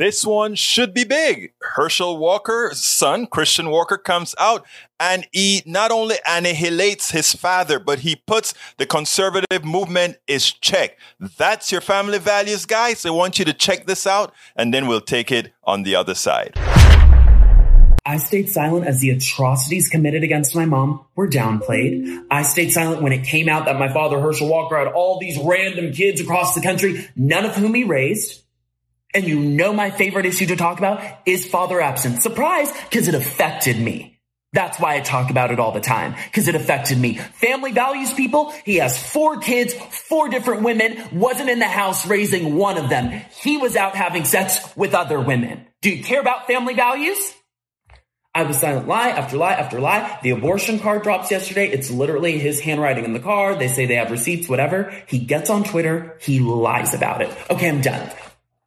This one should be big. Herschel Walker's son, Christian Walker, comes out and he not only annihilates his father, but he puts the conservative movement is check. That's your family values, guys. I want you to check this out and then we'll take it on the other side. I stayed silent as the atrocities committed against my mom were downplayed. I stayed silent when it came out that my father, Herschel Walker, had all these random kids across the country, none of whom he raised. And you know my favorite issue to talk about is father absence. Surprise, because it affected me. That's why I talk about it all the time, because it affected me. Family values people. He has four kids, four different women, wasn't in the house raising one of them. He was out having sex with other women. Do you care about family values? I was silent lie after lie after lie. The abortion card drops yesterday. It's literally his handwriting in the card. They say they have receipts, whatever. He gets on Twitter. He lies about it. Okay, I'm done.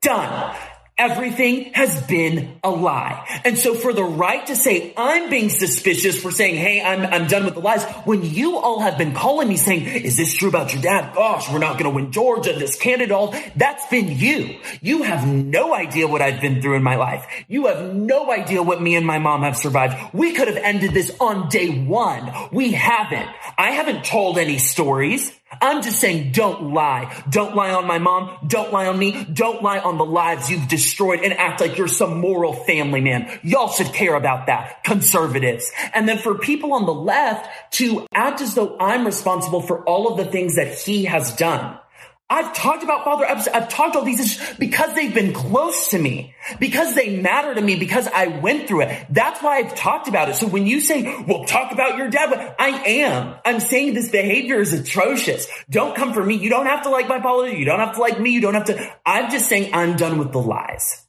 Done. Everything has been a lie. And so for the right to say I'm being suspicious for saying, Hey, I'm, I'm done with the lies when you all have been calling me saying, is this true about your dad? Gosh, we're not going to win Georgia. This candidate all that's been you. You have no idea what I've been through in my life. You have no idea what me and my mom have survived. We could have ended this on day one. We haven't. I haven't told any stories. I'm just saying don't lie. Don't lie on my mom. Don't lie on me. Don't lie on the lives you've destroyed and act like you're some moral family man. Y'all should care about that. Conservatives. And then for people on the left to act as though I'm responsible for all of the things that he has done. I've talked about father absence. I've talked all these issues because they've been close to me, because they matter to me, because I went through it. That's why I've talked about it. So when you say, well, talk about your dad, I am. I'm saying this behavior is atrocious. Don't come for me. You don't have to like my politics. You don't have to like me. You don't have to. I'm just saying I'm done with the lies.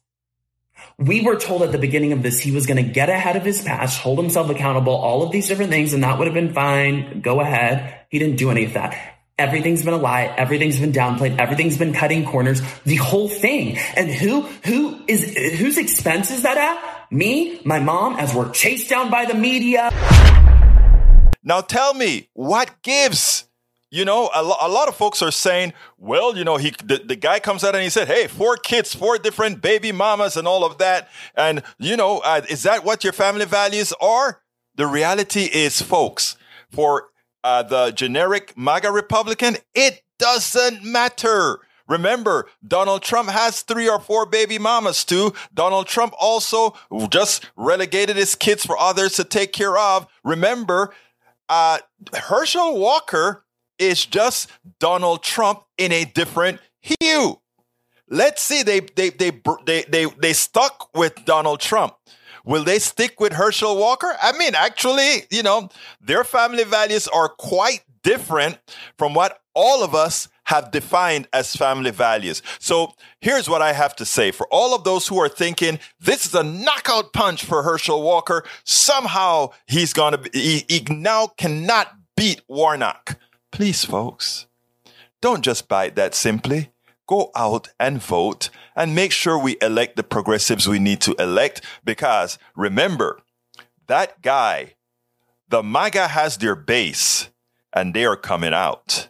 We were told at the beginning of this he was going to get ahead of his past, hold himself accountable, all of these different things, and that would have been fine. Go ahead. He didn't do any of that. Everything's been a lie. Everything's been downplayed. Everything's been cutting corners. The whole thing. And who, who is, whose expense is that at? Me, my mom, as we're chased down by the media. Now tell me, what gives? You know, a, lo- a lot of folks are saying, well, you know, he the, the guy comes out and he said, hey, four kids, four different baby mamas and all of that. And, you know, uh, is that what your family values are? The reality is, folks, for uh, the generic MAGA Republican, it doesn't matter. Remember, Donald Trump has three or four baby mamas too. Donald Trump also just relegated his kids for others to take care of. Remember, uh, Herschel Walker is just Donald Trump in a different hue. Let's see, they they they they they, they stuck with Donald Trump. Will they stick with Herschel Walker? I mean, actually, you know, their family values are quite different from what all of us have defined as family values. So here's what I have to say for all of those who are thinking this is a knockout punch for Herschel Walker. Somehow he's going to be, he, he now cannot beat Warnock. Please, folks, don't just buy that simply go out and vote and make sure we elect the progressives we need to elect because remember, that guy, the MAGA has their base and they are coming out.